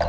you